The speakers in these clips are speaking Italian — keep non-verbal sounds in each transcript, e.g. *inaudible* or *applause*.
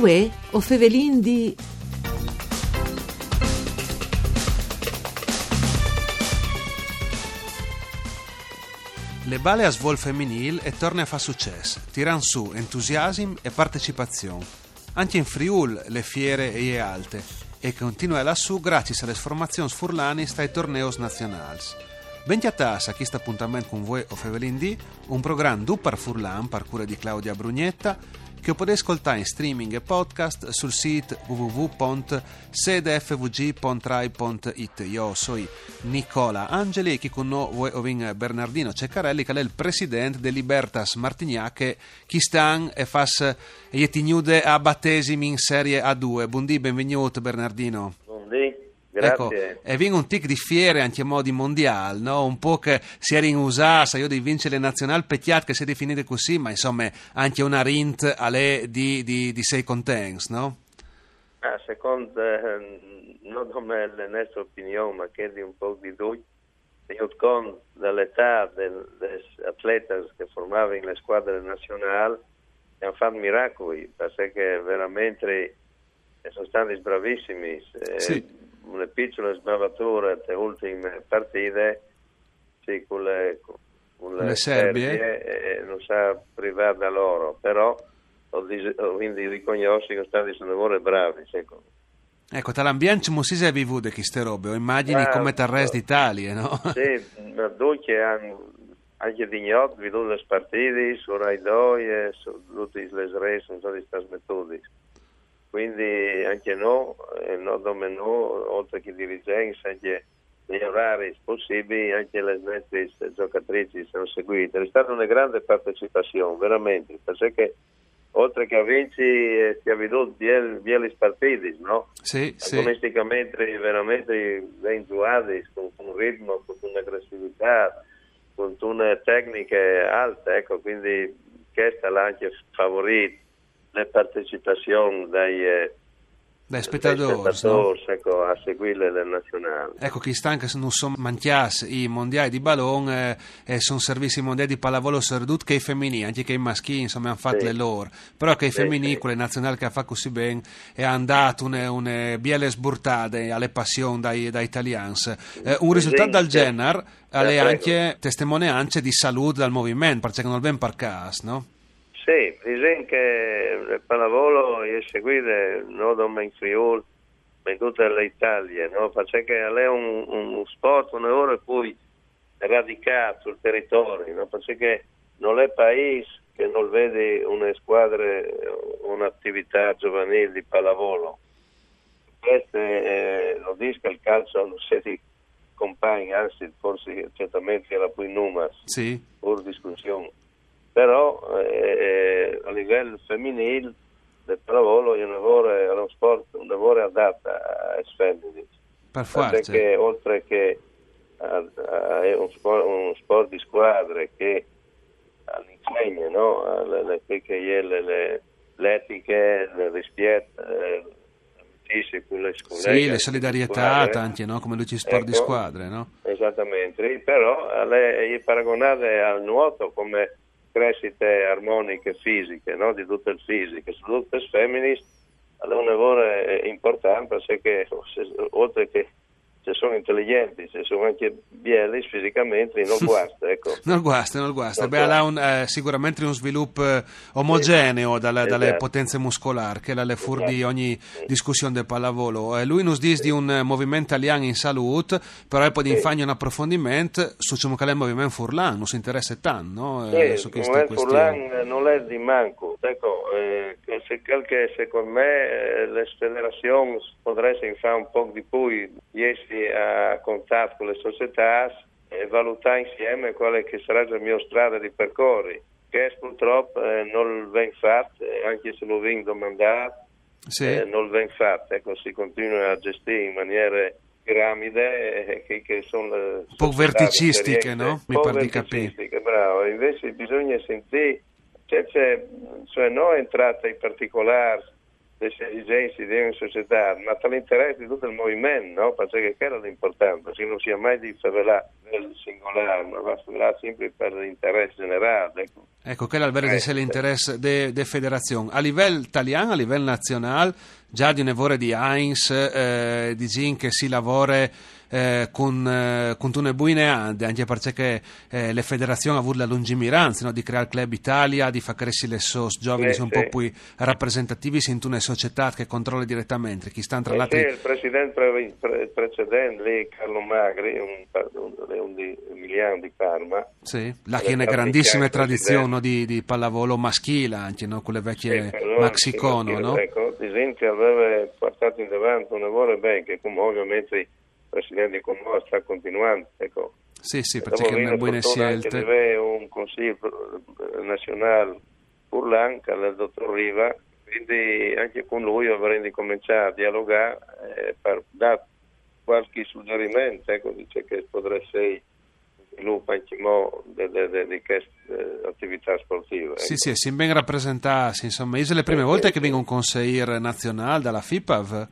Uè, o fevelin di... Le bale a svol femminil e torna a fa successo, tiran su entusiasmo e partecipazione. Anche in Friul le fiere e alte e continua lassù grazie alle formazioni furlani stai torneos nazionali. Benti a tassa a questo appuntamento con voi o Fevelin D, un programma du par Furlan, par cura di Claudia Brugnetta, che potete ascoltare in streaming e podcast sul sito www.sedfvg.rai.it. Io sono Nicola Angeli e chi con noi è Bernardino Ceccarelli, che è il presidente di Libertas Martignac, che sta e fa e ti a battesimi in Serie A2. Buondì, benvenuto Bernardino. Ecco, Grazie. e viene un tic di fiere anche a modi mondiali, no? Un po' che si era in usasa, io di vincere le nazionali pecchiate che si è definite così, ma insomma anche una rint a lei di, di, di sei contents, no? Ah, secondo eh, non come la nostra opinione, ma che di un po' di lui, io con dall'età degli atleti che formavano le squadre nazionali hanno fatto miracoli, perché veramente sono stati bravissimi. Eh, Sì. Una piccola sbavatura nelle ultime partite, sì, con le, con Le Serbie? eh, non sa privare da loro, però ho dis- ho quindi riconosco che sono stati sono bravi. Secondo. Ecco, tra l'ambiente non si è vivuto queste robe, o immagini Ah, come il resto d'Italia, no? Sì, ma due che hanno anche di gnot veduto le partite su Rai 2 e su tutte le reti sono stati trasmettuti. Quindi anche noi, eh, noi come noi, oltre che dirigenti, anche negli orari possibili, anche le nostre giocatrici sono seguite. È stata una grande partecipazione, veramente, perché oltre che a vincere, si è veduto bien le partite, no? Sì, sì. agonisticamente veramente ben giocati, con, un ritmo, con un'aggressività, con una tecnica alta, ecco, quindi questa l'ha anche favorito la partecipazione dei, eh, Dai dei spettatori, no? ecco, a seguire le nazionali. Ecco che stanca se non sono manchiati i mondiali di ballon eh, e sono servizi i mondiali di pallavolo serdut che i femminili, anche che i maschili insomma hanno fatto Sì. le loro, però che i Sì, femminili, sì. quelle nazionali che ha fatto così bene e hanno dato une, une biele sburtate alle passioni dai, dai italiani. Eh, un risultato del Esempio. genere alle prego. anche testimonianze di salute dal movimento, perché non ben per caso, no? Sì, esempio che il pallavolo è seguito non solo in Friuli, ma in tutta l'Italia, no? perché è un, un sport, un lavoro poi radicato sul territorio, no? perché non è paese che non vede una squadra, un'attività giovanile di pallavolo. Questo eh, lo dice il calcio non si compagni, anzi forse certamente era più numero Sì. pur discussione. Però eh, a livello femminile del pallavolo è un lavoro, è uno sport, un lavoro adatto ai femmini. Per forza. Perché oltre che a- è un sport, un sport di squadre che all'insegna, no? Le, le, le, le, l'etiche, il rispetto, eh, l'amicizia con le Sì, colleghe, le solidarietà, anche, no? come i sport di Ecco. squadre, no? Esattamente, però è paragonata al nuoto come crescite armoniche fisiche, no? di tutte le fisiche, soprattutto le femmini, è un lavoro importante perché oltre che se sono intelligenti, se sono anche belli fisicamente, non *laughs* guasta, ecco. Non guasta, non guasta. Non Beh, ha guasta. un, eh, sicuramente un sviluppo eh, omogeneo dalle, dalle Esatto. potenze muscolari, che è le fur di Esatto. ogni discussione del pallavolo. Eh, lui nos dice di un eh, movimento italiano in salute, però poi di Sì. infagno un approfondimento su ciò che è il movimento furlan, non si interessa tanto, no? Sì, Eh, il questioni. Furlan non è di manco, ecco, eh, che se qualche, secondo me eh, le federazioni potrebbero fare un po' di più, riesci a contatto con le società e valutare insieme quale che sarà la mia strada di percorri, che purtroppo eh, non viene fatto, eh, anche se lo viene domandato, Sì. eh, non viene fatto, ecco, si continua a gestire in maniere piramide eh, che, che sono Un po' verticistiche, no? Mi pare di capire. bravo, invece bisogna sentire, cioè, c'è- cioè non entrate in particolari le esigenze di una società, ma per l'interesse di tutto il movimento, no? Perché che era l'importante, che non sia mai di favelare nel singolare, ma va favelare sempre per l'interesse generale. Ecco, ecco che è vero eh, l'interesse della federazione. A livello italiano, a livello nazionale, già di un'evore di Heinz, eh, di Zin che si lavora eh, con, eh, con una buone ande, anche perché eh, le federazioni hanno avuto la lungimiranza no, di creare il Club Italia, di far crescere le SOS giovani eh, un sì. po' più rappresentativi in una società che controlla direttamente. Chi sta tra eh, l'altro... Sì, il presidente pre- pre- precedente, lì, Carlo Magri, un, un, un, di Emiliano di Parma. Sì, là che è una grandissima tradizione di, di, pallavolo maschile, anche no? con le vecchie sì, maxicono. Sì, no? Ecco, che aveva portato in avanti un lavoro bene, che come ovviamente Presidente di Comune sta continuando. Ecco. Sì, sì, perché è una buona scelta. Deve un consiglio nazionale Urlan, che è il dottor Riva, quindi anche con lui avrei cominciato a dialogare eh, per dare qualche suggerimento, ecco, dice che potrebbe essere sviluppo anche di queste eh, attività sportive. Sì, ecco. sì, si ben rappresentati, insomma, è le prime sì, volte sì, che venga un consigliere nazionale dalla FIPAV?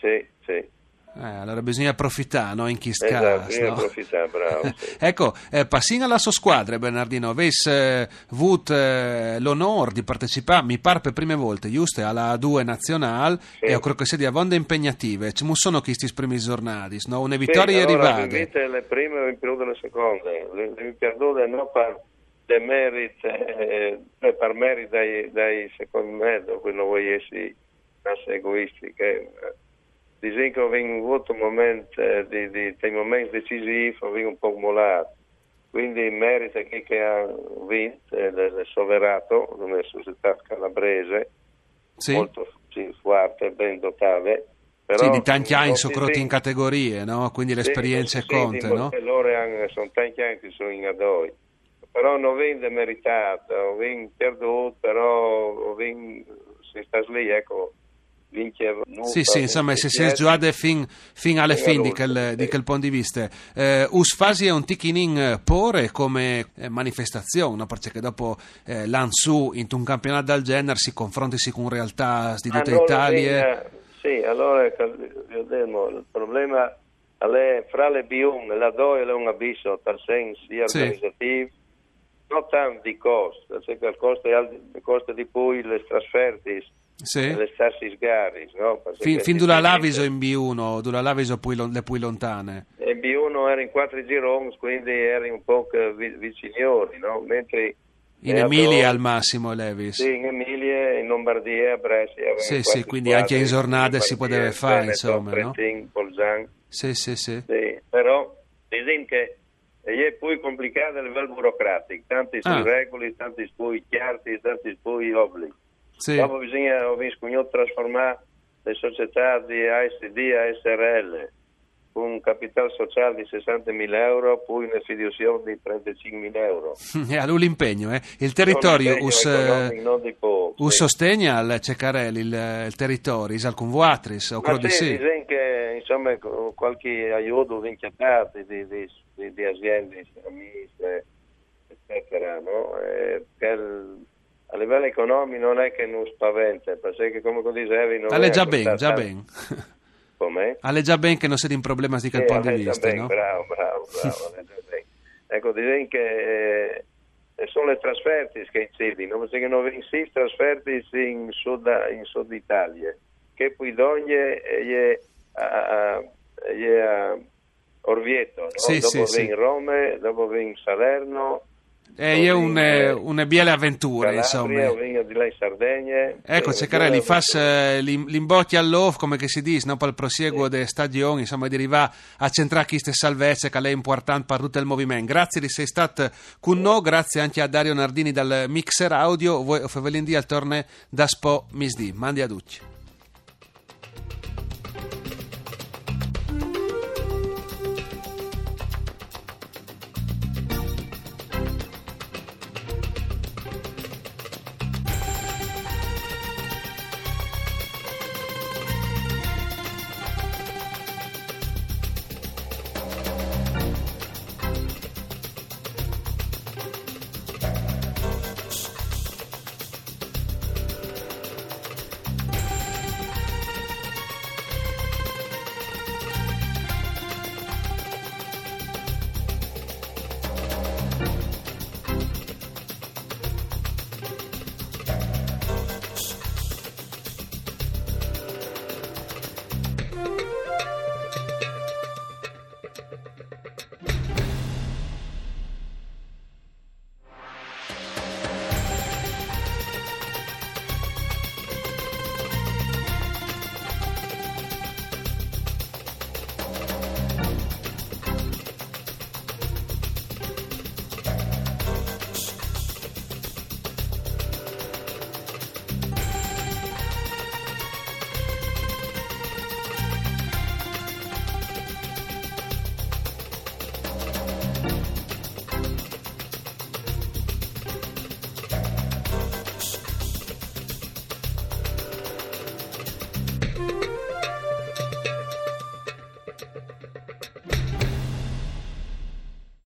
Sì, sì. Eh, allora bisogna approfittare no? in chi esatto, scala. Bisogna no? *laughs* Sì. ecco, eh, passino alla sua squadra, Bernardino. Avesse eh, avuto eh, l'onore di partecipare, mi pare per prime volte, giusto, alla A2 nazionale sì. e credo che sia di avonde impegnative. Ci sono questi primi giornati, no? Una vittoria sì, allora, arrivata. le prime e in più delle seconde. Le, le perdute non per de meriti, eh, per meriti dai, dai secondi me, dove non vuoi essere egoisti, che eh, abbiamo avuto momenti, eh, di, di, dei momenti decisivi, un po' molato. Quindi merita chi che ha vinto, eh, il Soverato, una società calabrese, sì. molto sì, forte, ben dotata. Sì, di tanti anni sono in categorie, no? quindi l'esperienza sì, conta, sì, no? Loro hanno, sono tanti anni che sono in adoi. Però non viene meritato, non viene perduto, però viene, se sta lì, ecco. Sì, sì, insomma, se si è giocato fin, fin alla fine di quel, di quel punto di vista. Eh, Usfasi è un ticchinin pore come eh, manifestazione, no? perché dopo eh, l'Ansu in un campionato del genere si confronti con realtà di tutta allora, Italia. Sì, allora il problema è fra le B1 e la 2 è un abisso per senso sia sì. organizzativo non tanto di costo, perché il costo, di poi le trasferte sì. le stesse gare. No? Fin, fin dalla Laviso in B1, dalla Laviso poi, le più lontane? In B1 era in quattro gironi, quindi eri un po' viciniori, no? mentre... In Emilia al massimo Levis? Sì, in Emilia, in Lombardia, a Brescia. Sì, sì, quindi anche in giornate si poteva fare, insomma, no? Polzan. Sì, sì, sì, sì. però, diciamo che è più complicato a livello burocratico, tanti ah. regole, tanti poi chiari, tanti poi obblighi. Sì. Dopo bisogna trasformare le società di ASD a SRL con un capitale sociale di 60.000 euro, poi una fiduzione di 35.000 euro. *laughs* E allora l'impegno, eh? Il territorio us, po', us sì. sostegna al Ceccarelli il, il territorio, is alcun vuatris, o credo di sì. Dicono che insomma qualche aiuto vince di, di, di, di aziende, amici, eccetera, no? Eh, per, livello economico non è che non spaventa, perché come dicevi... Non Alle già bene, già bene. Come? Alle già bene che non siete in problemi di quel sì, punto di vista, ben, no? Bravo, bravo, *laughs* bravo. ecco, direi che eh, sono le trasferte che perché non vengono sei trasferte in Sud, in Sud Italia, che poi d'ogni è a, a Orvieto, no? sì, dopo sì, sì. Roma, dopo viene Salerno, eh, io une, une biele avventure, insomma. di lei Sardegna. Ecco, Ceccarelli, fa eh, l'imbocchi all'off, come che si dice, no? per il prosieguo sì. delle stagioni, insomma, di arrivare a centrare queste salvezze che è importante per tutto il movimento. Grazie di essere stato con noi, grazie anche a Dario Nardini dal Mixer Audio, voi Fevelin al torne da Spo Misdi. Mandi a tutti.